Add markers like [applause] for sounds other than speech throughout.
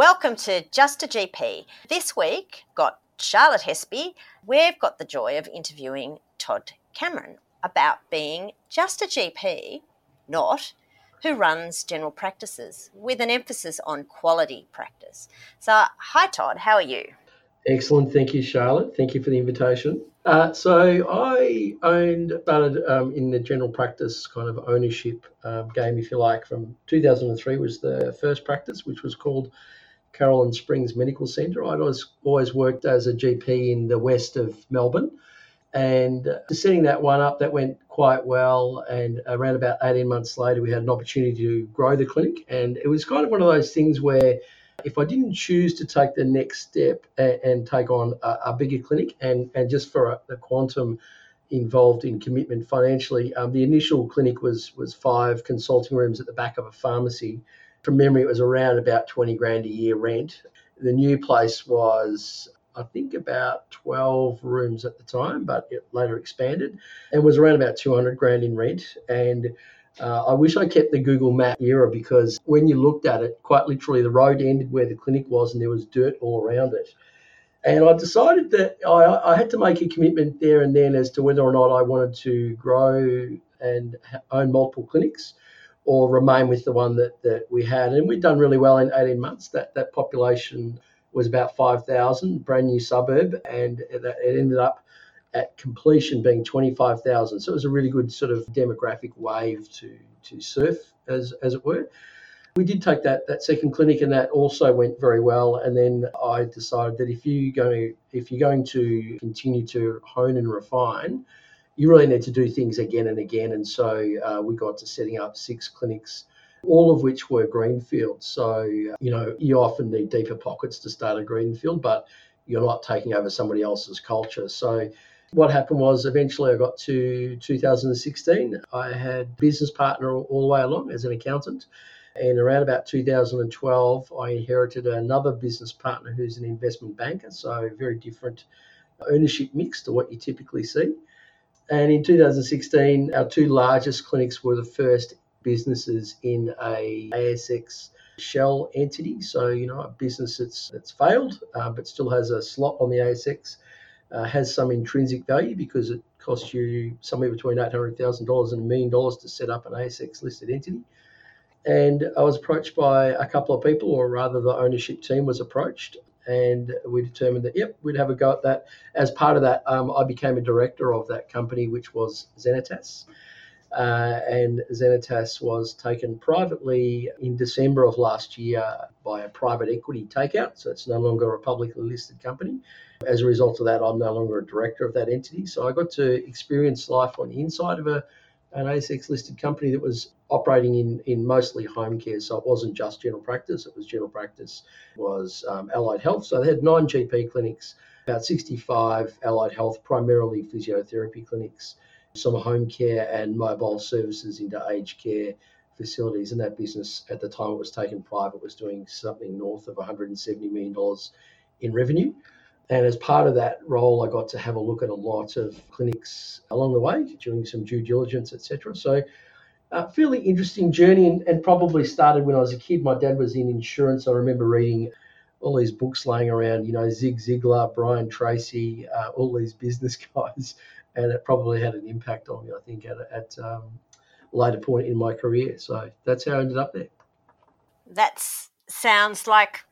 Welcome to Just a GP. This week, got Charlotte Hespe. We've got the joy of interviewing Todd Cameron about being just a GP, not who runs general practices, with an emphasis on quality practice. So, hi Todd, how are you? Excellent. Thank you, Charlotte. Thank you for the invitation. Uh, so I owned, started um, in the general practice kind of ownership um, game, if you like, from 2003 was the first practice, which was called Caroline Springs Medical Centre. I'd always, always worked as a GP in the west of Melbourne. And uh, setting that one up, that went quite well. And around about 18 months later, we had an opportunity to grow the clinic. And it was kind of one of those things where if I didn't choose to take the next step and, and take on a, a, bigger clinic, and, and just for a, the quantum involved in commitment financially, um, the initial clinic was was five consulting rooms at the back of a pharmacy. From memory, it was around about 20 grand a year rent. The new place was I think about 12 rooms at the time, but it later expanded and was around about 200 grand in rent. And uh, I wish I kept the Google Map era because when you looked at it, quite literally, the road ended where the clinic was and there was dirt all around it. And I decided that I, I had to make a commitment there and then as to whether or not I wanted to grow and own multiple clinics or remain with the one that, that we had. And we'd done really well in 18 months. That, that population was about 5,000, brand new suburb, and it ended up at completion being 25,000. So it was a really good sort of demographic wave to, to surf, as, as it were. We did take that, that second clinic, and that also went very well. And then I decided that if you going if you're going to continue to hone and refine, you really need to do things again and again. And so uh, we got to setting up six clinics all of which were greenfield. So, you know, you often need deeper pockets to start a greenfield, but you're not taking over somebody else's culture. So, what happened was eventually I got to 2016. I had business partner all the way along as an accountant. And around about 2012, I inherited another business partner who's an investment banker. So very different ownership mix to what you typically see. And in 2016, our two largest clinics were the first businesses in a ASX shell entity. So, you know, a business that's, that's failed uh, but still has a slot on the ASX uh, has some intrinsic value because it costs you somewhere between $800,000 and a million dollars to set up an ASX listed entity. And I was approached by a couple of people, or rather, the ownership team was approached, and we determined that, yep, we'd have a go at that. As part of that, um, I became a director of that company, which was Zenitas. Uh, and Zenitas was taken privately in December of last year by a private equity takeout. So it's no longer a publicly listed company. As a result of that, I'm no longer a director of that entity. So I got to experience life on the inside of a, an ASX listed company that was operating in, in mostly home care. So it wasn't just general practice, it was general practice, was um, allied health. So they had nine GP clinics, about 65 allied health, primarily physiotherapy clinics, some home care and mobile services into aged care facilities. And that business at the time it was taken private was doing something north of $170 million in revenue. And as part of that role, I got to have a look at a lot of clinics along the way, doing some due diligence, etc. So, uh, fairly interesting journey, and, and, probably started when I was a kid. My dad was in insurance. I remember reading all these books laying around, you know, Zig Ziglar, Brian Tracy, uh, all these business [laughs] guys, and it probably had an impact on me. I think at at um, a later point in my career. So that's how I ended up there. That sounds like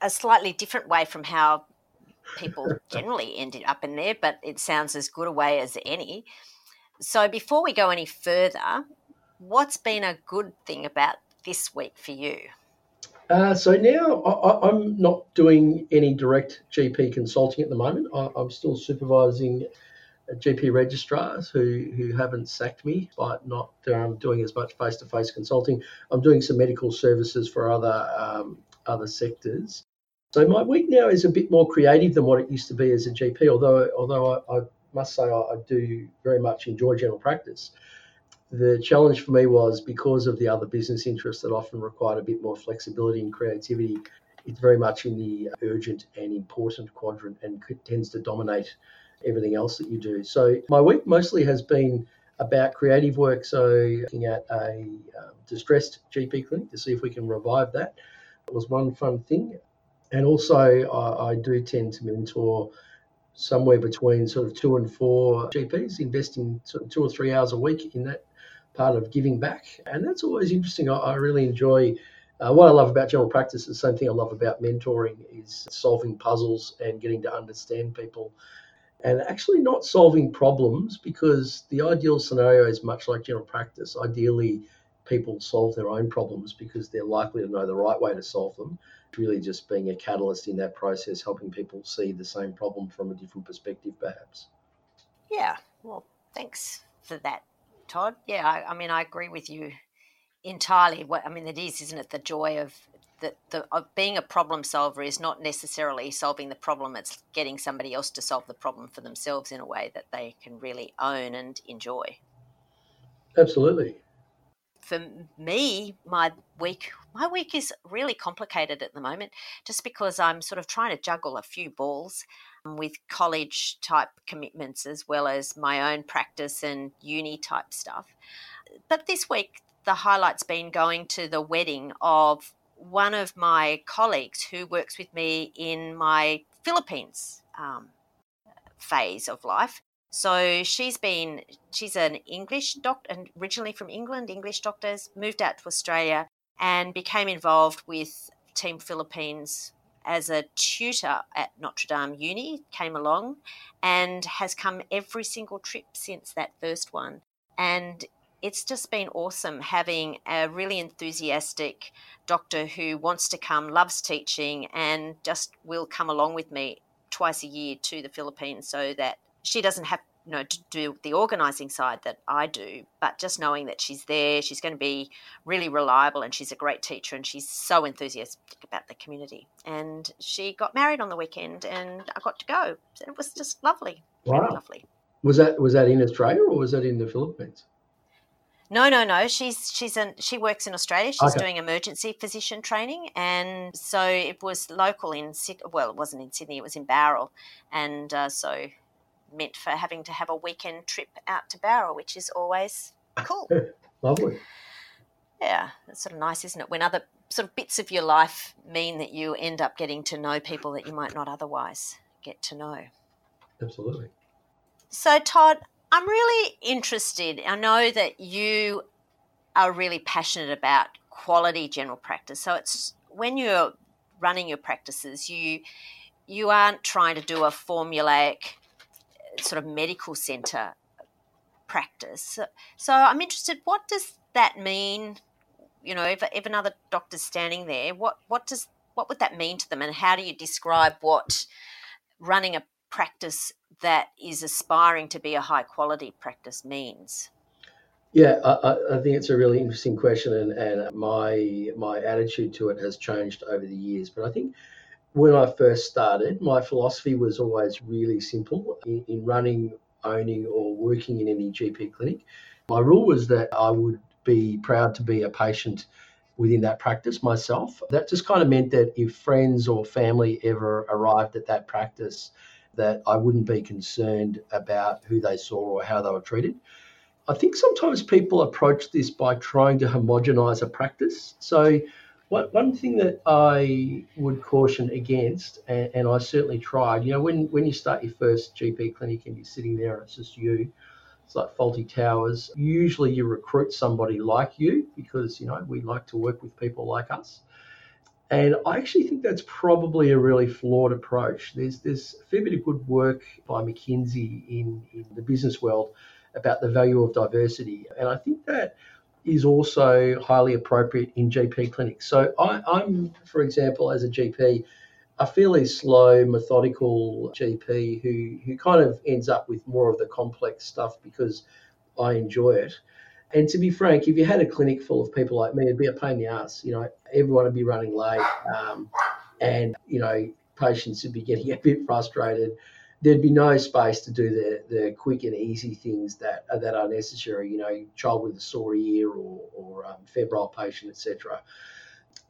a slightly different way from how people [laughs] generally ended up in there, but it sounds as good a way as any. So before we go any further, what's been a good thing about this week for you? Uh, so now I, am not doing any direct GP consulting at the moment. I, am still supervising GP registrars who, who haven't sacked me by not um, doing as much face to face consulting. I'm doing some medical services for other um, other sectors. So my week now is a bit more creative than what it used to be as a GP, although although I, I must say I, I, do very much enjoy general practice. The challenge for me was because of the other business interests that often required a bit more flexibility and creativity. It's very much in the urgent and important quadrant and tends to dominate everything else that you do. So my week mostly has been about creative work. So looking at a um, distressed GP clinic to see if we can revive that It was one fun thing. And also, I, I do tend to mentor somewhere between sort of two and four GPs, investing sort of two or three hours a week in that part of giving back. And that's always interesting. I, I really enjoy uh, what I love about general practice, the same thing I love about mentoring, is solving puzzles and getting to understand people. And actually, not solving problems because the ideal scenario is much like general practice. Ideally, people solve their own problems because they're likely to know the right way to solve them. Really, just being a catalyst in that process, helping people see the same problem from a different perspective, perhaps. Yeah, well, thanks for that, Todd. Yeah, I, I mean, I agree with you entirely. What I mean, it is, isn't it? The joy of the, the of being a problem solver is not necessarily solving the problem; it's getting somebody else to solve the problem for themselves in a way that they can really own and enjoy. Absolutely for me, my week my week is really complicated at the moment, just because I'm sort of trying to juggle a few balls um, with college type commitments as well as my own practice and uni type stuff. But this week, the highlight's been going to the wedding of one of my colleagues who works with me in my Philippines um, phase of life. So she's been she's an English doctor and originally from England, English doctors, moved out to Australia and became involved with Team Philippines as a tutor at Notre Dame Uni, came along and has come every single trip since that first one. And it's just been awesome having a really enthusiastic doctor who wants to come, loves teaching, and just will come along with me twice a year to the Philippines so that she doesn't have you know to do the organizing side that I do, but just knowing that she's there, she's going to be really reliable, and she's a great teacher, and she's so enthusiastic about the community. And she got married on the weekend, and I got to go. So it was just lovely, wow. really lovely. Was that was that in Australia or was that in the Philippines? No, no, no. She's she's an, she works in Australia. She's okay. doing emergency physician training, and so it was local in Sydney. well, it wasn't in Sydney. It was in Bowral, and uh, so meant for having to have a weekend trip out to Bowral, which is always cool. [laughs] Lovely. Yeah, it's sort of nice, isn't it? When other sort of bits of your life mean that you end up getting to know people that you might not otherwise get to know. Absolutely. So, Todd, I'm really interested. I know that you are really passionate about quality general practice. So, it's when you're running your practices, you you aren't trying to do a formulaic sort of medical centre practice. So I'm interested, what does that mean? You know, if, if another doctor's standing there, what, what does what would that mean to them, and how do you describe what running a practice that is aspiring to be a high quality practice means? Yeah, I, I, think it's a really interesting question, and, and my my attitude to it has changed over the years. But I think when I first started, my philosophy was always really simple in, in, running, owning, or working in any GP clinic. My rule was that I would be proud to be a patient within that practice myself. That just kind of meant that if friends or family ever arrived at that practice, that I wouldn't be concerned about who they saw or how they were treated. I think sometimes people approach this by trying to homogenize a practice. So one thing that I would caution against, and, and, I certainly tried, you know, when, when you start your first GP clinic and you're sitting there and it's just you, it's like Fawlty Towers. Usually you recruit somebody like you because, you know, we like to work with people like us. And I actually think that's probably a really flawed approach. There's, there's a fair bit of good work by McKinsey in, in the business world about the value of diversity. And I think that is also highly appropriate in GP clinics. So I, I'm, for example, as a GP, a fairly slow, methodical GP who, who kind of ends up with more of the complex stuff because I enjoy it. And to be frank, if you had a clinic full of people like me, it'd be a pain in the ass. You know, everyone would be running late, um, and you know, patients would be getting a bit frustrated there'd be no space to do the, the quick and easy things that are, that are necessary, you know, child with a sore ear or, or um, febrile patient, etc.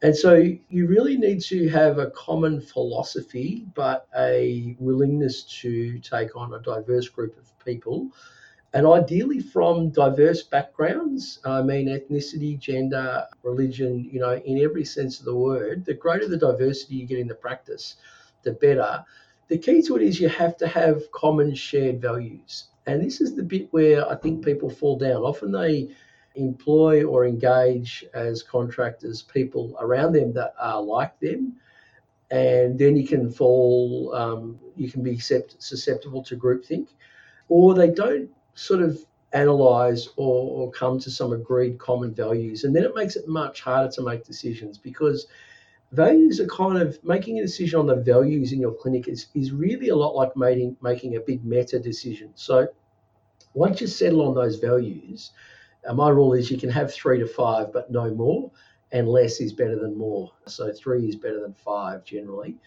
And so you really need to have a common philosophy, but a willingness to take on a diverse group of people and ideally from diverse backgrounds. I mean, ethnicity, gender, religion, you know, in every sense of the word. The greater the diversity you get in the practice, the better. The key to it is you have to have common shared values. And this is the bit where I think people fall down. Often they employ or engage as contractors people around them that are like them. And then you can fall, um, you can be susceptible to groupthink, or they don't sort of analyze or, or come to some agreed common values. And then it makes it much harder to make decisions because values are kind of making a decision on the values in your clinic is, is really a lot like making, making a big meta decision. So once you settle on those values, uh, my rule is you can have three to five, but no more, and less is better than more. So three is better than five generally.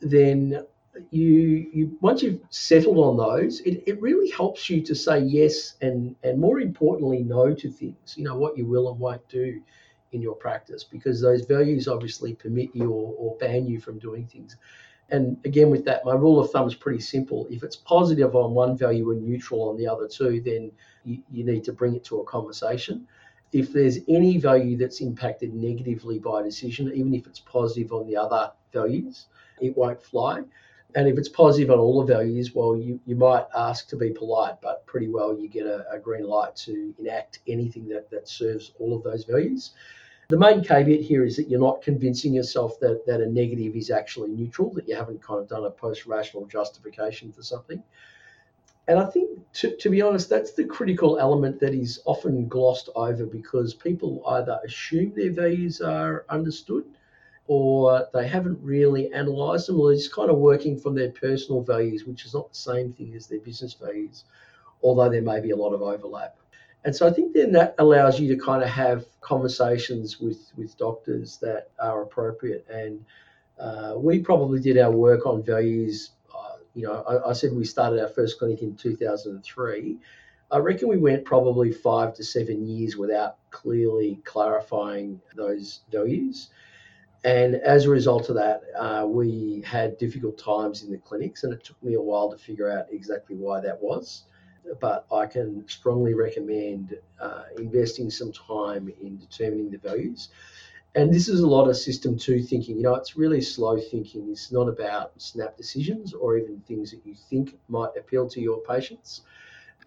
Then you you once you've settled on those, it, it really helps you to say yes and and more importantly no to things. You know what you will and won't do in your practice because those values obviously permit you or, or ban you from doing things. And again, with that, my rule of thumb is pretty simple. If it's positive on one value and neutral on the other two, then you, you need to bring it to a conversation. If there's any value that's impacted negatively by a decision, even if it's positive on the other values, it won't fly. And if it's positive on all the values, well, you, you might ask to be polite, but pretty well you get a, a green light to enact anything that, that serves all of those values. The main caveat here is that you're not convincing yourself that, that a negative is actually neutral, that you haven't kind of done a post rational justification for something. And I think, to, to be honest, that's the critical element that is often glossed over because people either assume their values are understood or they haven't really analysed them, or they're just kind of working from their personal values, which is not the same thing as their business values, although there may be a lot of overlap. And so I think then that allows you to kind of have conversations with, with doctors that are appropriate. And uh, we probably did our work on values. Uh, you know, I, I, said we started our first clinic in 2003. I reckon we went probably five to seven years without clearly clarifying those values. And as a result of that, uh, we had difficult times in the clinics, and it took me a while to figure out exactly why that was. But I can strongly recommend uh, investing some time in determining the values. And this is a lot of system two thinking. You know, it's really slow thinking. It's not about snap decisions or even things that you think might appeal to your patients.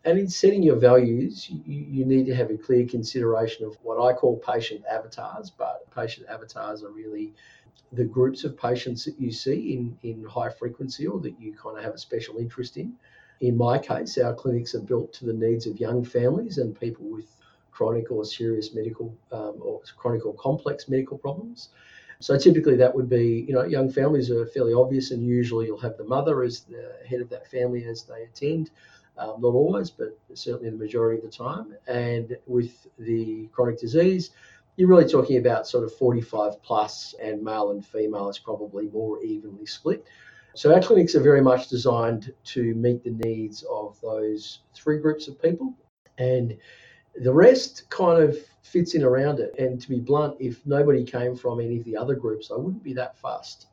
And in setting your values, you, you, need to have a clear consideration of what I call patient avatars, but patient avatars are really the groups of patients that you see in, in high frequency or that you kind of have a special interest in. In my case, our clinics are built to the needs of young families and people with chronic or serious medical um, or chronic or complex medical problems. So typically that would be, you know, young families are fairly obvious and usually you'll have the mother as the head of that family as they attend um, not always, but certainly the majority of the time. And with the chronic disease, you're really talking about sort of 45 plus, and male and female is probably more evenly split. So our clinics are very much designed to meet the needs of those three groups of people, and the rest kind of fits in around it. And to be blunt, if nobody came from any of the other groups, I wouldn't be that fussed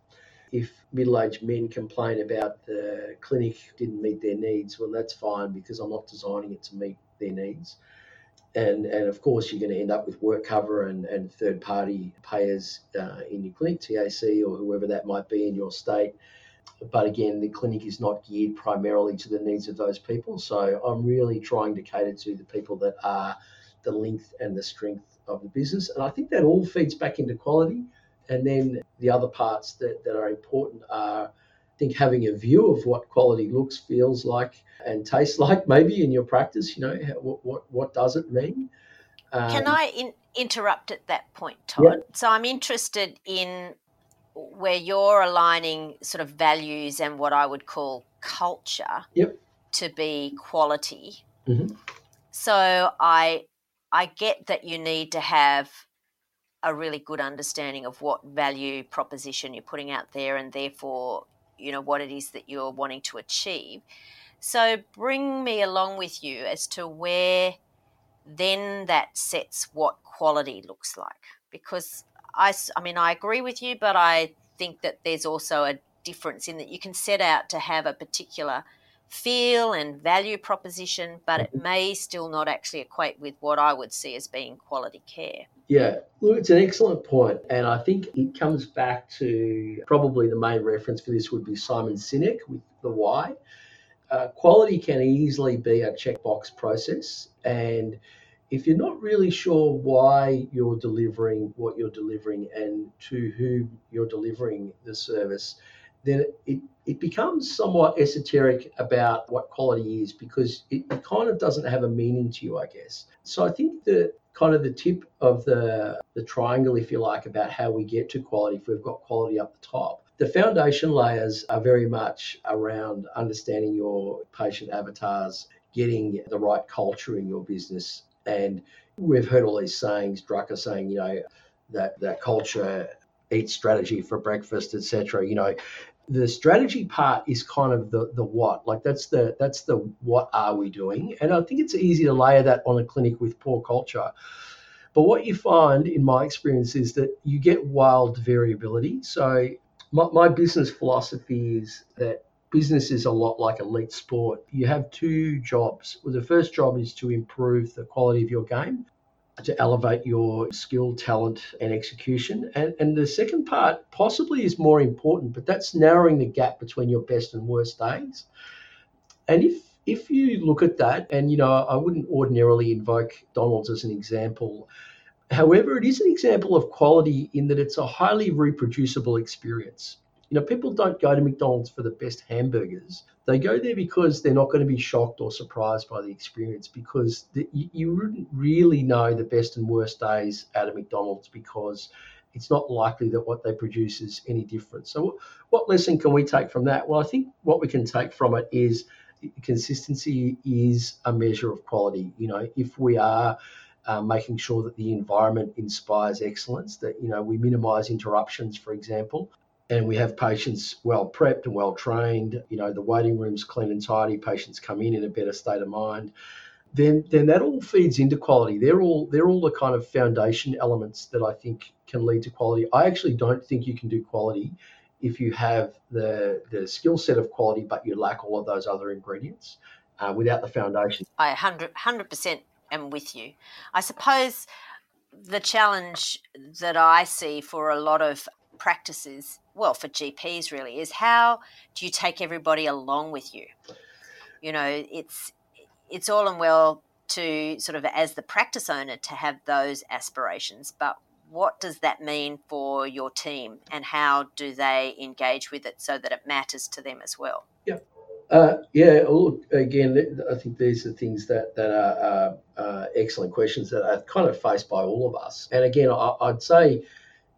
if middle-aged men complain about the clinic didn't meet their needs, well, that's fine because I'm not designing it to meet their needs. And, and of course, you're going to end up with WorkCover and, and third party payers uh, in your clinic, TAC or whoever that might be in your state. But again, the clinic is not geared primarily to the needs of those people. So I'm really trying to cater to the people that are the length and the strength of the business. And I think that all feeds back into quality. And then the other parts that, that are important are, I think, having a view of what quality looks, feels like, and tastes [laughs] like, maybe in your practice. You know, what what, what does it mean? Um, Can I in, interrupt at that point, Todd? Yeah. So I'm interested in where you're aligning sort of values and what I would call culture yep. to be quality. Mm-hmm. So I I get that you need to have a really good understanding of what value proposition you're putting out there and therefore you know what it is that you're wanting to achieve so bring me along with you as to where then that sets what quality looks like because i i mean i agree with you but i think that there's also a difference in that you can set out to have a particular feel and value proposition, but it Mhm. may still not actually equate with what I would see as being quality care. Yeah, look, it's an excellent point, and I think it comes back to probably the main reference for this would be Simon Sinek with the why. Uh, quality can easily be a checkbox process, and if you're not really sure why you're delivering what you're delivering and to whom you're delivering the service, then it, it becomes somewhat esoteric about what quality is because it, it kind of doesn't have a meaning to you, I guess. So I think that kind of the tip of the, the triangle, if you like, about how we get to quality, if we've got quality up the top. The foundation layers are very much around understanding your patient avatars, getting the right culture in your business. And we've heard all these sayings, Drucker saying, you know, that, that culture eats strategy for breakfast, etc. You know, the strategy part is kind of the the what. Like that's the that's the what are we doing? And i think it's easy to layer that on a clinic with poor culture. But what you find in my experience is that you get wild variability. So my, my business philosophy is that business is a lot like elite sport you have two jobs well, the first job is to improve the quality of your game to elevate your skill, talent, and execution. And, and the second part possibly is more important, but that's narrowing the gap between your best and worst days. And if if you look at that, and you know, I wouldn't ordinarily invoke Donald's as an example. However, it is an example of quality in that it's a highly reproducible experience. You know, people don't go to McDonald's for the best hamburgers. They go there because they're not going to be shocked or surprised by the experience because the, you, you wouldn't really know the best and worst days out of McDonald's because it's not likely that what they produce is any different. So, what lesson can we take from that? Well, I think what we can take from it is consistency is a measure of quality. You know, if we are uh, making sure that the environment inspires excellence, that you know we minimise interruptions, for example, and we have patients well prepped and well trained. You know, the waiting room's clean and tidy. Patients come in in a better state of mind. Then, then that all feeds into quality. They're all they're all the kind of foundation elements that I think can lead to quality. I actually don't think you can do quality if you have the the skill set of quality, but you lack all of those other ingredients uh, without the foundation. I 100 percent am with you. I suppose the challenge that I see for a lot of practices, well, for GPs really, is how do you take everybody along with you? You know, it's it's all and well to sort of as the practice owner to have those aspirations, but what does that mean for your team and how do they engage with it so that it matters to them as well? Yeah. Uh, yeah, look, again, I think these are things that, that are uh, excellent questions that are kind of faced by all of us. And again, I, I'd say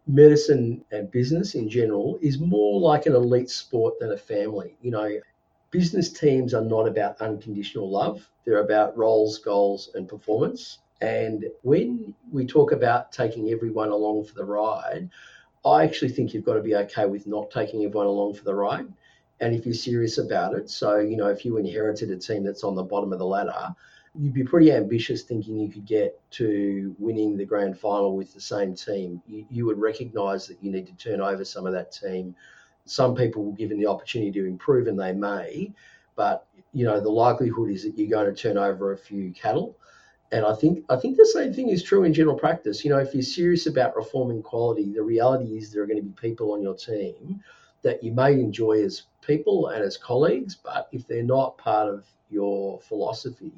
medicine and business in general is more like an elite sport than a family. You know, business teams are not about unconditional love, they're about roles, goals, and performance. And when we talk about taking everyone along for the ride, I actually think you've got to be okay with not taking everyone along for the ride. And if you're serious about it, so, you know, if you inherited a team that's on the bottom of the ladder, you'd be pretty ambitious thinking you could get to winning the grand final with the same team. You, you would recognize that you need to turn over some of that team. Some people will given the opportunity to improve, and they may, but you know the likelihood is that you're going to turn over a few cattle. And I think I think the same thing is true in general practice. You know, if you're serious about reforming quality, the reality is there are going to be people on your team that you may enjoy as people and as colleagues, but if they're not part of your philosophy,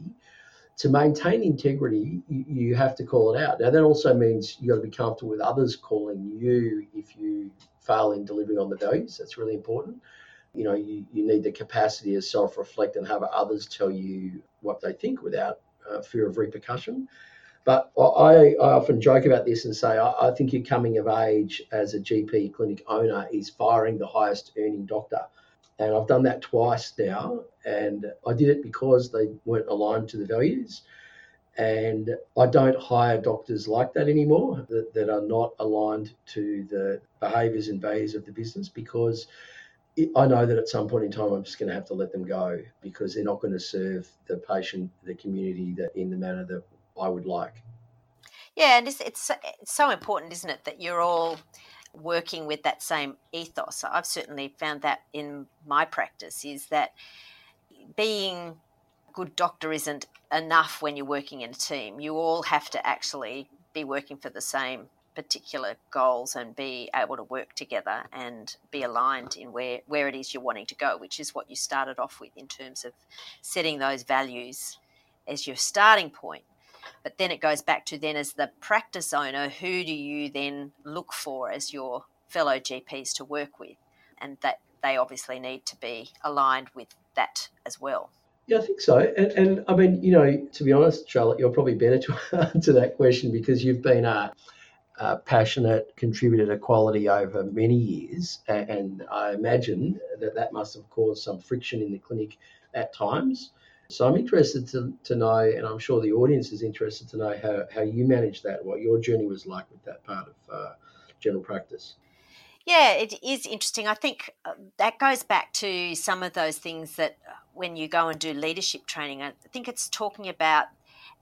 to maintain integrity, you, you, have to call it out. Now, that also means you've got to be comfortable with others calling you if you fail in delivering on the values. That's really important. You know, you, you need the capacity to self reflect and have others tell you what they think without uh, fear of repercussion. But I, I, often joke about this and say I, I think your coming of age as a GP clinic owner is firing the highest earning doctor and I've done that twice now. And I did it because they weren't aligned to the values. And I don't hire doctors like that anymore that, that are not aligned to the behaviours and values of the business because it, I know that at some point in time I'm just going to have to let them go because they're not going to serve the patient, the community that in the manner that I would like. Yeah, and it's, it's, it's so important, isn't it, that you're all working with that same ethos. I've certainly found that in my practice is that being a good doctor isn't enough when you're working in a team. You all have to actually be working for the same particular goals and be able to work together and be aligned in where, where it is you're wanting to go, which is what you started off with in terms of setting those values as your starting point. But then it goes back to then as the practice owner, who do you then look for as your fellow GPs to work with? And that they obviously need to be aligned with that as well. Yeah, I think so. And, and I mean, you know, to be honest, Charlotte, you're probably better to [laughs] answer that question because you've been a, a passionate contributor to quality over many years. And I imagine that that must have caused some friction in the clinic at times. So I'm interested to, to know, and I'm sure the audience is interested to know how, how you managed that, what your journey was like with that part of uh, general practice. Yeah, it is interesting. I think uh, that goes back to some of those things that uh, when you go and do leadership training, I think it's talking about,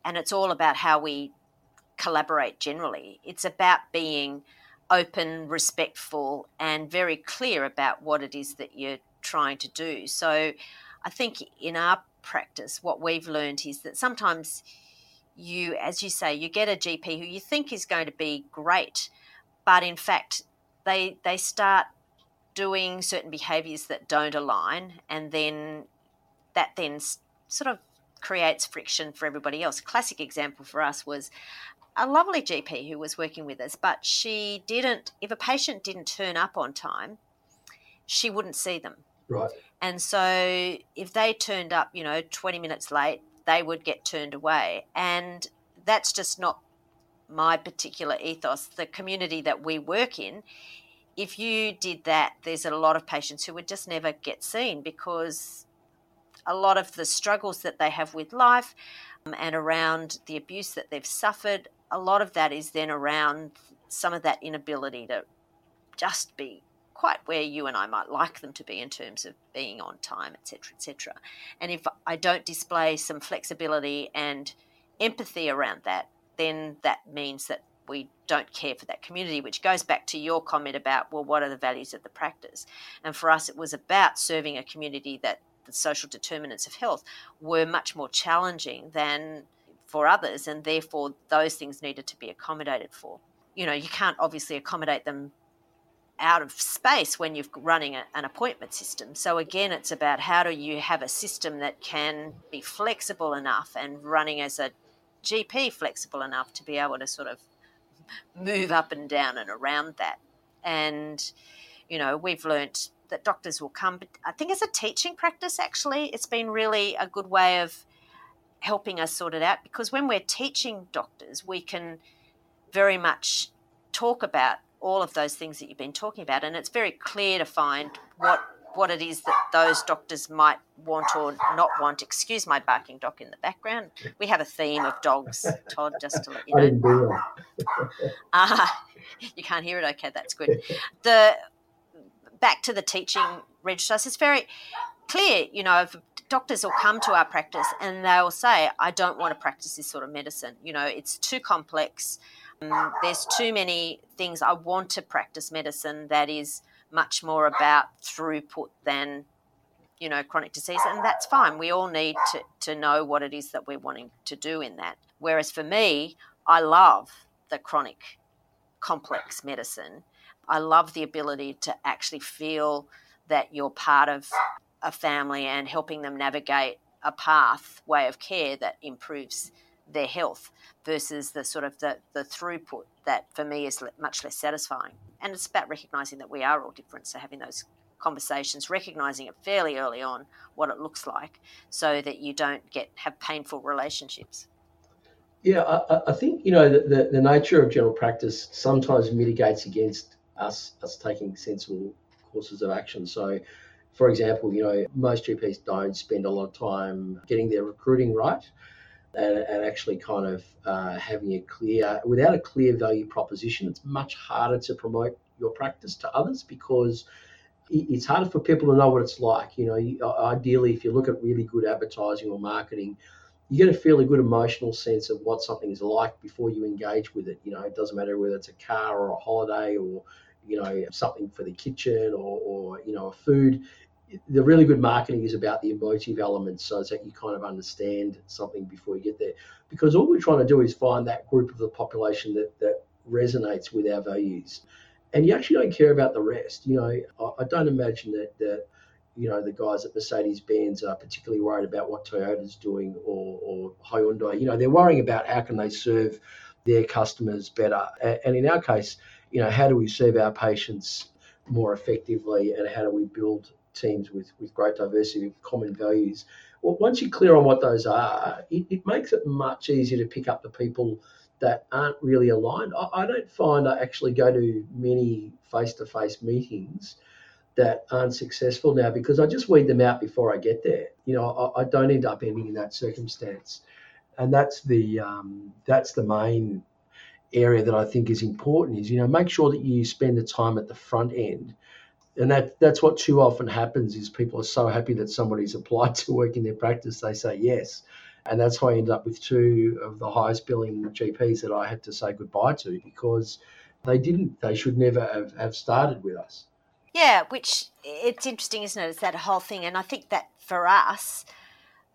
and it's all about how we collaborate generally. It's about being open, respectful, and very clear about what it is that you're trying to do. So I think in our practice, what we've learned is that sometimes you, as you say, you get a GP who you think is going to be great, but in fact, they they start doing certain behaviors that don't align and then that then sort of creates friction for everybody else. Classic example for us was a lovely gp who was working with us but she didn't if a patient didn't turn up on time she wouldn't see them. Right and so if they turned up you know 20 minutes late they would get turned away. And that's just not my particular ethos, the community that we work in, if you did that, there's a lot of patients who would just never get seen because a lot of the struggles that they have with life um, and around the abuse that they've suffered, a lot of that is then around some of that inability to just be quite where you and I might like them to be in terms of being on time, etc., etc. And if I don't display some flexibility and empathy around that, then that means that we don't care for that community, which goes back to your comment about, well, what are the values of the practice? And for us, it was about serving a community that the social determinants of health were much more challenging than for others, and therefore those things needed to be accommodated for. You know, you can't obviously accommodate them out of space when you're running a, an appointment system. So again, it's about how do you have a system that can be flexible enough and running as a GP flexible enough to be able to sort of move up and down and around that. And, you know, we've learnt that doctors will come, but I think as a teaching practice, actually, it's been really a good way of helping us sort it out because when we're teaching doctors, we can very much talk about all of those things that you've been talking about, and it's very clear to find what what it is that those doctors might want or not want. Excuse my barking dog in the background. We have a theme of dogs, Todd, just to let you know. uh, [laughs] you can't hear it? Okay, that's good. The Back to the teaching registrars, it's very clear, you know, if doctors will come to our practice and they'll say, I don't want to practice this sort of medicine. You know, it's too complex. Um, there's too many things. I want to practice medicine that is – much more about throughput than you know chronic disease and that's fine. We all need to, to know what it is that we're wanting to do in that. Whereas for me i love the chronic complex medicine. I love the ability to actually feel that you're part of a family and helping them navigate a path way of care that improves their health versus the sort of the, the throughput that for me is much less satisfying. And it's about recognizing that we are all different. So having those conversations, recognizing it fairly early on what it looks like, so that you don't get have painful relationships. Yeah, I, I think you know the, the, the nature of general practice sometimes mitigates against us us taking sensible courses of action. So, for example, you know most GPs don't spend a lot of time getting their recruiting right and, and actually kind of uh, having a clear, without a clear value proposition, it's much harder to promote your practice to others because it's harder for people to know what it's like. You know, ideally, if you look at really good advertising or marketing, you get a fairly good emotional sense of what something is like before you engage with it. You know, it doesn't matter whether it's a car or a holiday or, you know, something for the kitchen or, or you know, a food the really good marketing is about the emotive elements so that you kind of understand something before you get there. Because all we're trying to do is find that group of the population that, that resonates with our values. And you actually don't care about the rest. You know, I, I don't imagine that, that you know the guys at Mercedes Benz are particularly worried about what Toyota's doing or, or Hyundai. You know, they're worrying about how can they serve their customers better. And in our case, you know, how do we serve our patients more effectively and how do we build teams with, with great diversity of common values? Well, once you're clear on what those are, it, it makes it much easier to pick up the people that aren't really aligned. I, I don't find I actually go to many face to face meetings that aren't successful now because I just weed them out before I get there. You know, I, I don't end up ending in that circumstance, and that's the um, that's the main area that I think is important. Is you know make sure that you spend the time at the front end, and that that's what too often happens. Is people are so happy that somebody's [laughs] applied to work in their practice, they say yes. And that's why I ended up with two of the highest billing GPs that I had to say goodbye to because they didn't, they should never have, have started with us. Yeah, which it's interesting, isn't it? It's that whole thing. And I think that for us,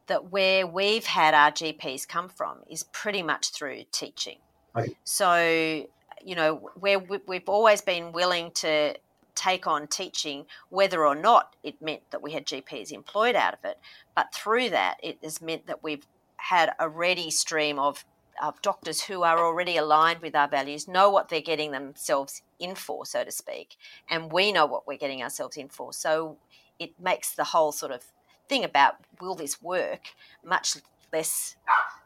that where we've had our GPs come from is pretty much through teaching. Okay. So, you know, where we've always been willing to take on teaching, whether or not it meant that we had GPs employed out of it. But through that, it has meant that we've had a ready stream of, of doctors who are already aligned with our values, know what they're getting themselves in for, so to speak, and we know what we're getting ourselves in for. So it makes the whole sort of thing about will this work much less,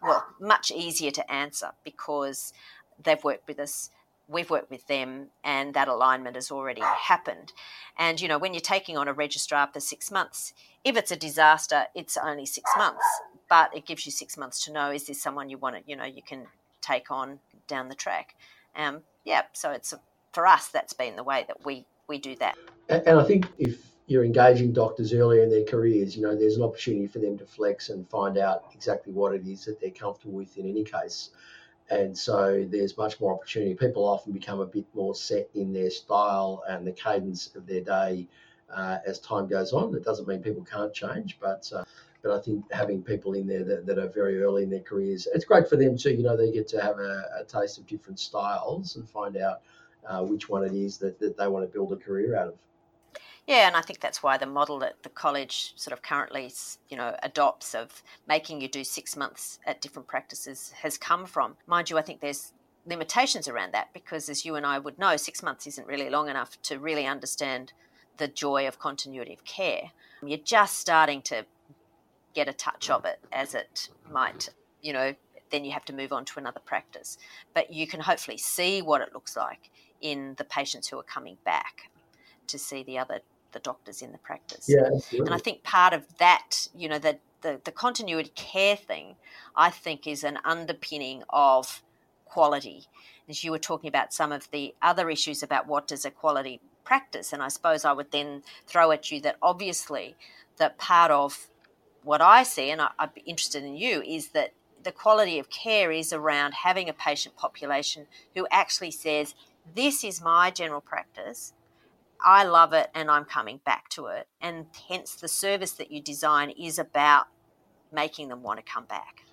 well, much easier to answer because they've worked with us we've worked with them and that alignment has already happened. And, you know, when you're taking on a registrar for six months, if it's a disaster, it's only six months, but it gives you six months to know is this someone you want to, you know, you can take on down the track. Um, yeah, so it's a, for us, that's been the way that we, we do that. And, I think if you're engaging doctors earlier in their careers, you know, there's an opportunity for them to flex and find out exactly what it is that they're comfortable with in any case and so there's much more opportunity. People often become a bit more set in their style and the cadence of their day uh, as time goes on. It doesn't mean people can't change, but uh, but I think having people in there that, that are very early in their careers, it's great for them too. You know, they get to have a, a taste of different styles and find out uh, which one it is that, that they want to build a career out of. Yeah, and I think that's why the model that the college sort of currently, you know, adopts of making you do six months at different practices has come from. Mind you, I think there's limitations around that because, as you and I would know, six months isn't really long enough to really understand the joy of continuity of care. You're just starting to get a touch of it as it might, you know, then you have to move on to another practice. But you can hopefully see what it looks like in the patients who are coming back to see the other the doctors in the practice. Yeah, absolutely. and I think part of that, you know, the, the the continuity care thing, I think, is an underpinning of quality. As you were talking about some of the other issues about what does a quality practice, and I suppose I would then throw at you that obviously that part of what I see, and I, I'd be interested in you, is that the quality of care is around having a patient population who actually says, This is my general practice. I love it and I'm coming back to it. And hence the service that you design is about making them want to come back.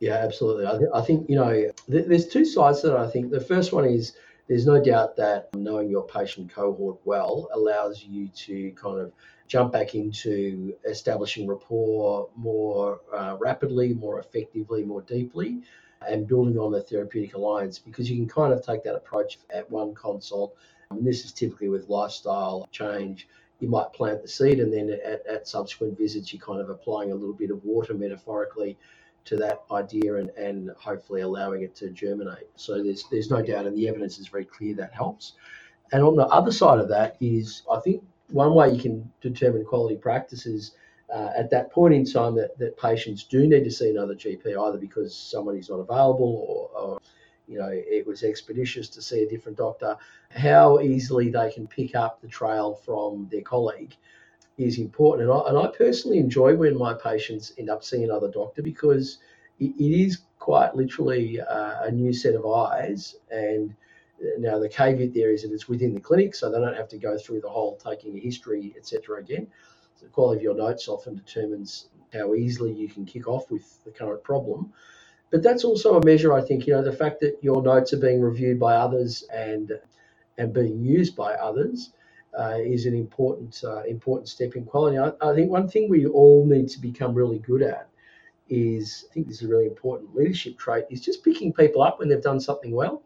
Yeah, absolutely. I, th- I think, you know, th- there's two sides to that. I think the first one is there's no doubt that knowing your patient cohort well allows you to kind of jump back into establishing rapport more uh, rapidly, more effectively, more deeply, and building on the therapeutic alliance because you can kind of take that approach at one consult and this is typically with lifestyle change. You might plant the seed, and then at, at subsequent visits, you're kind of applying a little bit of water metaphorically to that idea and, and hopefully allowing it to germinate. So there's there's no doubt, and the evidence is very clear that helps. And on the other side of that is, I think one way you can determine quality practices uh, at that point in time that, that patients do need to see another GP, either because somebody's not available or, or you know, it was expeditious to see a different doctor. How easily they can pick up the trail from their colleague is important. And I, and I personally enjoy when my patients end up seeing another doctor because it, it is quite literally uh, a new set of eyes. And now the caveat there is that it's within the clinic, so they don't have to go through the whole taking a history, etc. again. the quality of your notes often determines how easily you can kick off with the current problem. But that's also a measure, I think, you know, the fact that your notes are being reviewed by others and and being used by others uh, is an important uh, important step in quality. I, I, think one thing we all need to become really good at is I think this is a really important leadership trait is just picking people up when they've done something well.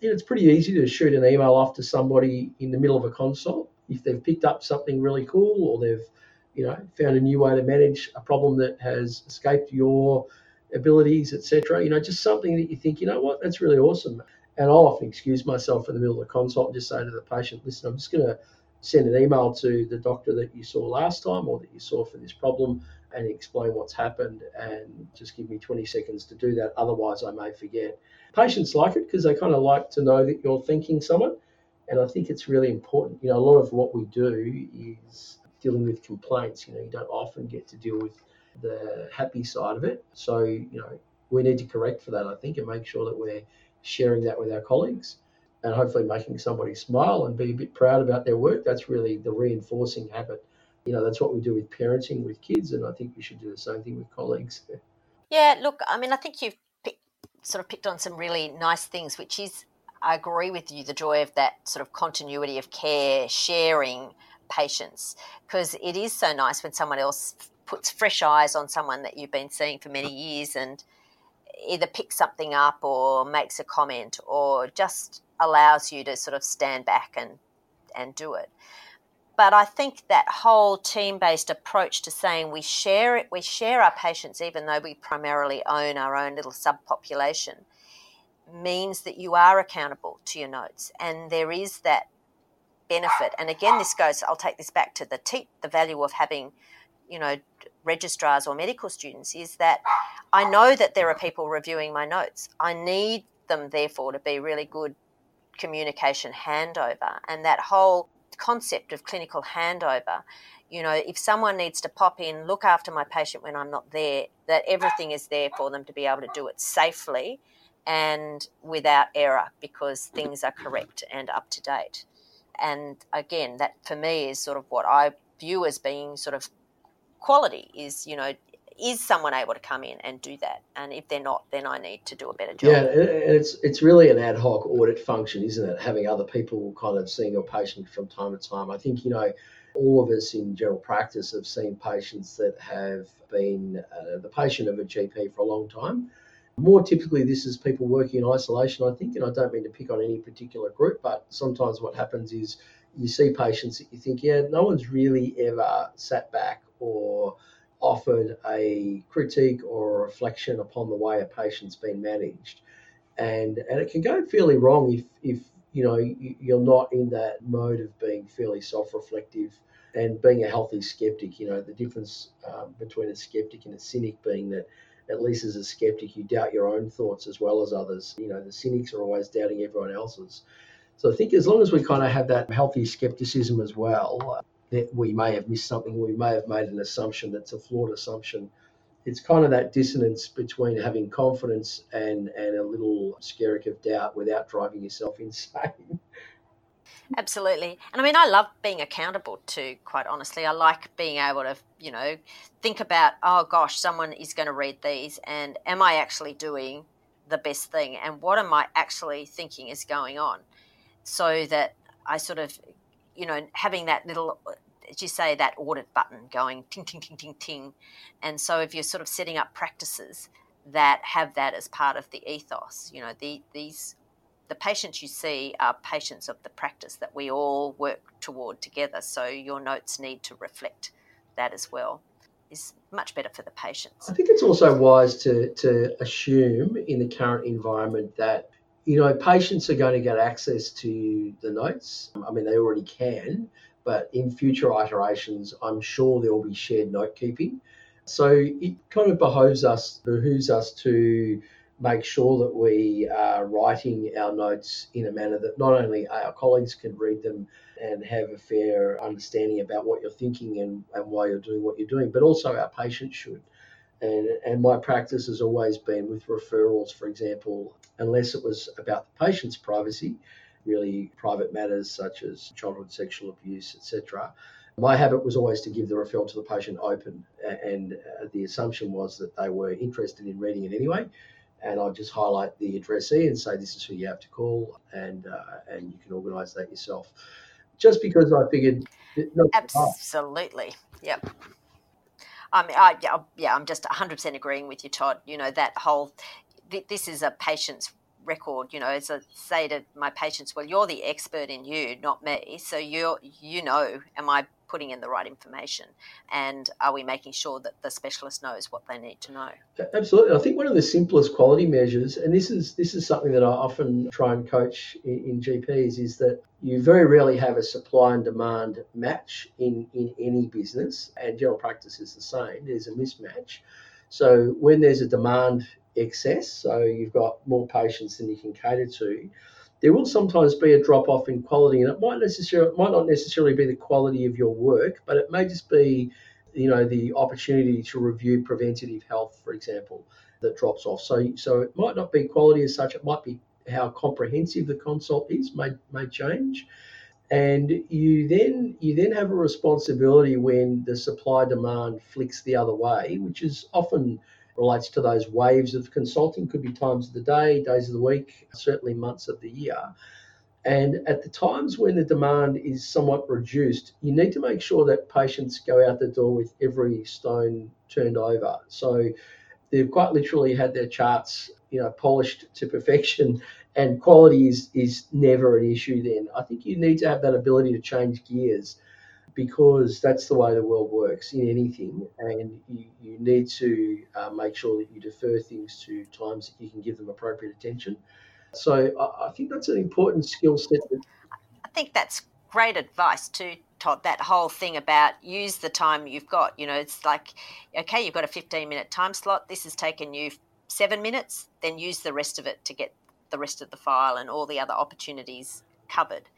You know, it's pretty easy to shoot an email off to somebody in the middle of a consult if they've picked up something really cool or they've you know found a new way to manage a problem that has escaped your abilities, etc. You know, just something that you think, you know what, that's really awesome. And I'll often excuse myself in the middle of the consult and just say to the patient, listen, I'm just going to send an email to the doctor that you saw last time or that you saw for this problem and explain what's happened and just give me 20 seconds to do that. Otherwise, I may forget. Patients like it because they kind of like to know that you're thinking someone. And I think it's really important. You know, a lot of what we do is dealing with complaints. You know, you don't often get to deal with the happy side of it. So, you know, we need to correct for that, I think, and make sure that we're sharing that with our colleagues and hopefully making somebody smile and be a bit proud about their work. That's really the reinforcing habit. You know, that's what we do with parenting with kids, and I think we should do the same thing with colleagues. [laughs] Yeah, look, I mean, I think you've picked, sort of picked on some really nice things, which is, I agree with you, the joy of that sort of continuity of care, sharing patients, because it is so nice when someone else puts fresh eyes on someone that you've been seeing for many years and either picks something up or makes a comment or just allows you to sort of stand back and and do it. But I think that whole team-based approach to saying we share it, we share our patients, even though we primarily own our own little subpopulation, means that you are accountable to your notes, and there is that benefit. And again, this goes. I'll take this back to the te- the value of having, you know, registrars or medical students is that I know that there are people reviewing my notes. I need them, therefore, to be really good communication handover. And that whole concept of clinical handover, you know, if someone needs to pop in, look after my patient when I'm not there, that everything is there for them to be able to do it safely and without error because things are correct and up to date. And again, that for me is sort of what I view as being sort of quality is, you know, is someone able to come in and do that? And if they're not, then I need to do a better job. Yeah, it's it's really an ad hoc audit function, isn't it? Having other people kind of seeing your patient from time to time. I think you know all of us in general practice have seen patients that have been uh, the patient of a GP for a long time. More typically, this is people working in isolation, I think, and I don't mean to pick on any particular group, but sometimes what happens is you see patients that you think, yeah, no one's really ever sat back or offered a critique or a reflection upon the way a patient's been managed. And, and it can go fairly wrong if, if you know you're not in that mode of being fairly self-reflective and being a healthy skeptic. You know the difference um, between a skeptic and a cynic being that at least as a skeptic you doubt your own thoughts as well as others. You know the cynics are always doubting everyone else's. So I think as long as we kind of have that healthy skepticism as well, that we may have missed something, we may have made an assumption that's a flawed assumption. It's kind of that dissonance between having confidence and, and a little skerrick of doubt without driving yourself [laughs] insane. Absolutely. And I mean, I love being accountable too, quite honestly. I like being able to, you know, think about, oh gosh, someone is going to read these, and am I actually doing the best thing? And what am I actually thinking is going on? So that I sort of, you know, having that little as you say, that audit button going ting, ting, ting, ting, ting. And so if you're sort of setting up practices that have that as part of the ethos, you know, the, these, the patients you see are patients of the practice that we all work toward together. So your notes need to reflect that as well. Is much better for the patients. I think it's also wise to, to assume in the current environment that you know patients are going to get access to the notes. I mean, they already can, but in future iterations, I'm sure there will be shared note keeping. So it kind of behoves us, behooves us to make sure that we are writing our notes in a manner that not only our colleagues can read them and have a fair understanding about what you're thinking and, and why you're doing what you're doing, but also our patients should. And, and my practice has always been with referrals, for example, unless it was about the patient's privacy, really private matters such as childhood sexual abuse, etc. My habit was always to give the referral to the patient open, and uh, the assumption was that they were interested in reading it anyway. And I'd just highlight the addressee and say this is who you have to call, and uh, and you can organise that yourself. Just because I figured, absolutely, yep. I mean, I, yeah, I'm just 100% agreeing with you, Todd. You know, that whole, this is a patient's record, you know, as I say to my patients, well, you're the expert in you, not me. So you you know, am I putting in the right information, and are we making sure that the specialist knows what they need to know? Absolutely, I think one of the simplest quality measures, and this is this is something that I often try and coach in, in GPs, is that you very rarely have a supply and demand match in in any business, and general practice is the same. There's a mismatch. So when there's a demand excess, so you've got more patients than you can cater to, there will sometimes be a drop off in quality, and it might necessarily might not necessarily be the quality of your work, but it may just be, you know, the opportunity to review preventative health, for example, that drops off. So so it might not be quality as such; it might be how comprehensive the consult is may may change. And you then you then have a responsibility when the supply demand flicks the other way, which is often relates to those waves of consulting. Could be times of the day, days of the week, certainly months of the year. And at the times when the demand is somewhat reduced, you need to make sure that patients go out the door with every stone turned over. So they've quite literally had their charts, you know, polished to perfection, and quality is is never an issue. Then I think you need to have that ability to change gears because that's the way the world works in anything, and you, you need to uh, make sure that you defer things to times that you can give them appropriate attention. So I, I think that's an important skill set. I think that's great advice too, Todd. That whole thing about use the time you've got. You know, it's like, okay, you've got a 15 minute time slot. This has taken you seven minutes. Then use the rest of it to get the rest of the file and all the other opportunities covered.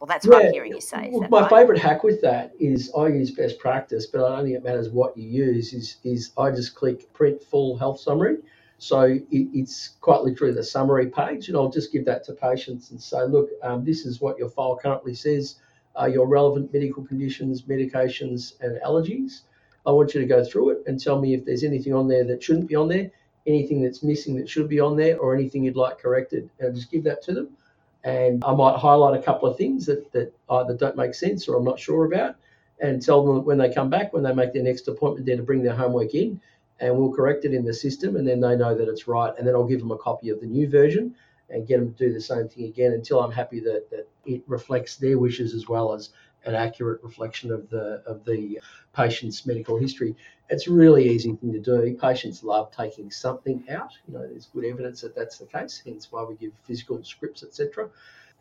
Well, that's what yeah. I'm hearing you say. Well, my right? favourite hack with that is I use best practice, but I don't think it matters what you use. Is is I just click print full health summary. So it, it's quite literally the summary page, and I'll just give that to patients and say, look, um, this is what your file currently says. Uh, your relevant medical conditions, medications, and allergies. I want you to go through it and tell me if there's anything on there that shouldn't be on there, anything that's missing that should be on there, or anything you'd like corrected. And I'll just give that to them and I might highlight a couple of things that, that uh, either don't make sense or I'm not sure about and tell them when they come back, when they make their next appointment, there to bring their homework in and we'll correct it in the system and then they know that it's right. And then I'll give them a copy of the new version and get them to do the same thing again until I'm happy that, that it reflects their wishes as well as an accurate reflection of the of the patient's medical history. It's a really easy thing to do. Patients love taking something out. You know, there's good evidence that that's the case. Hence why we give physical scripts, etc.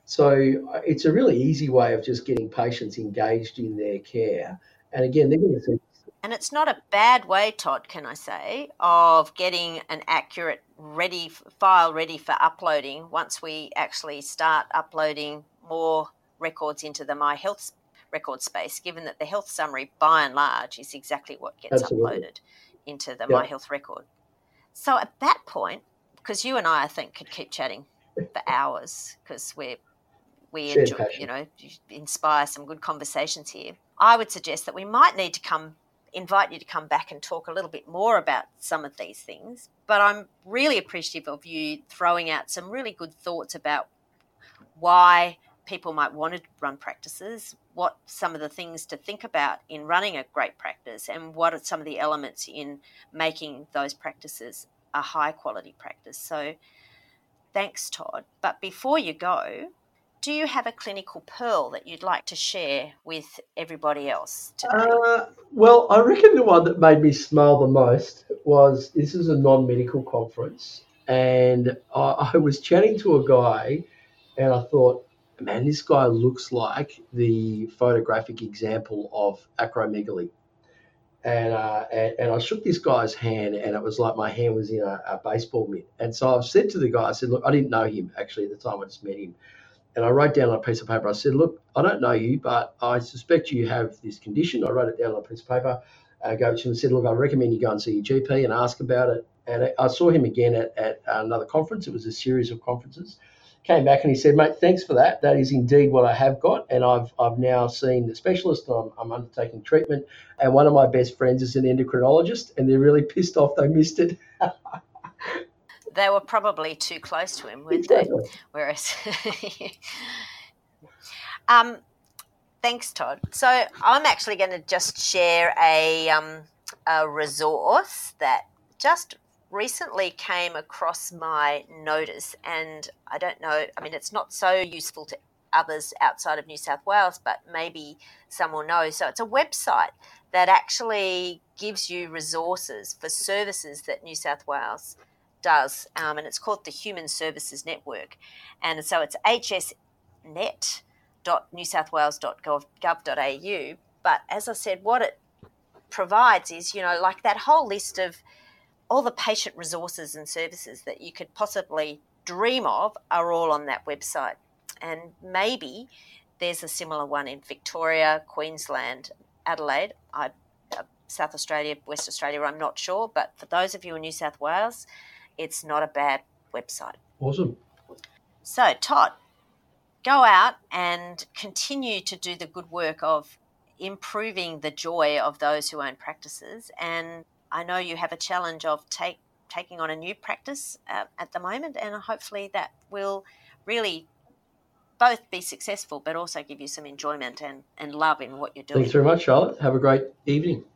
So uh, it's a really easy way of just getting patients engaged in their care. And again, they're going to see. And it's not a bad way, Todd, can I say, of getting an accurate ready file ready for uploading once we actually start uploading more records into the My Health record space, given that the health summary, by and large, is exactly what gets Absolutely. uploaded into the My Health record. So at that point, because you and I, I think, could keep chatting for hours because we're we Shared enjoy, passion. you know, inspire some good conversations here. I would suggest that we might need to come invite you to come back and talk a little bit more about some of these things. But I'm really appreciative of you throwing out some really good thoughts about why people might want to run practices, what some of the things to think about in running a great practice, and what are some of the elements in making those practices a high quality practice. So, thanks, Todd. But before you go, do you have a clinical pearl that you'd like to share with everybody else? Uh, well, I reckon the one that made me smile the most was this is a non medical conference, and I, I was chatting to a guy, and I thought, man, this guy looks like the photographic example of acromegaly. And, uh, and, and I shook this guy's hand, and it was like my hand was in a, a baseball mitt. And so I said to the guy, I said, look, I didn't know him actually at the time. I just met him, and I wrote down on a piece of paper. I said, look, I don't know you, but I suspect you have this condition. I wrote it down on a piece of paper. I gave it to him and said, look, I recommend you go and see your GP and ask about it. And I saw him again at, at another conference. It was a series of conferences came back and he said, "Mate, thanks for that. That is indeed what I have got, and I've I've now seen the specialist. I'm, I'm undertaking treatment, and one of my best friends is an endocrinologist, and they're really pissed off they missed it." [laughs] they were probably too close to him, weren't exactly. they? Whereas, [laughs] um, thanks, Todd. So I'm actually going to just share a um, a resource that just recently came across my notice, and I don't know, I mean, it's not so useful to others outside of New South Wales, but maybe some will know. So it's a website that actually gives you resources for services that New South Wales does, um, and it's called the Human Services Network. And so it's hsnet.newsouthwales.gov.au. But as I said, what it provides is, you know, like that whole list of all the patient resources and services that you could possibly dream of are all on that website. And maybe there's a similar one in Victoria, Queensland, Adelaide, I, uh, South Australia, West Australia, I'm not sure. But for those of you in New South Wales, it's not a bad website. Awesome. So, Todd, go out and continue to do the good work of improving the joy of those who own practices and I know you have a challenge of take, taking on a new practice uh, at the moment, and hopefully that will really both be successful but also give you some enjoyment and, and love in what you're doing. Thanks very much, Charlotte. Have a great evening.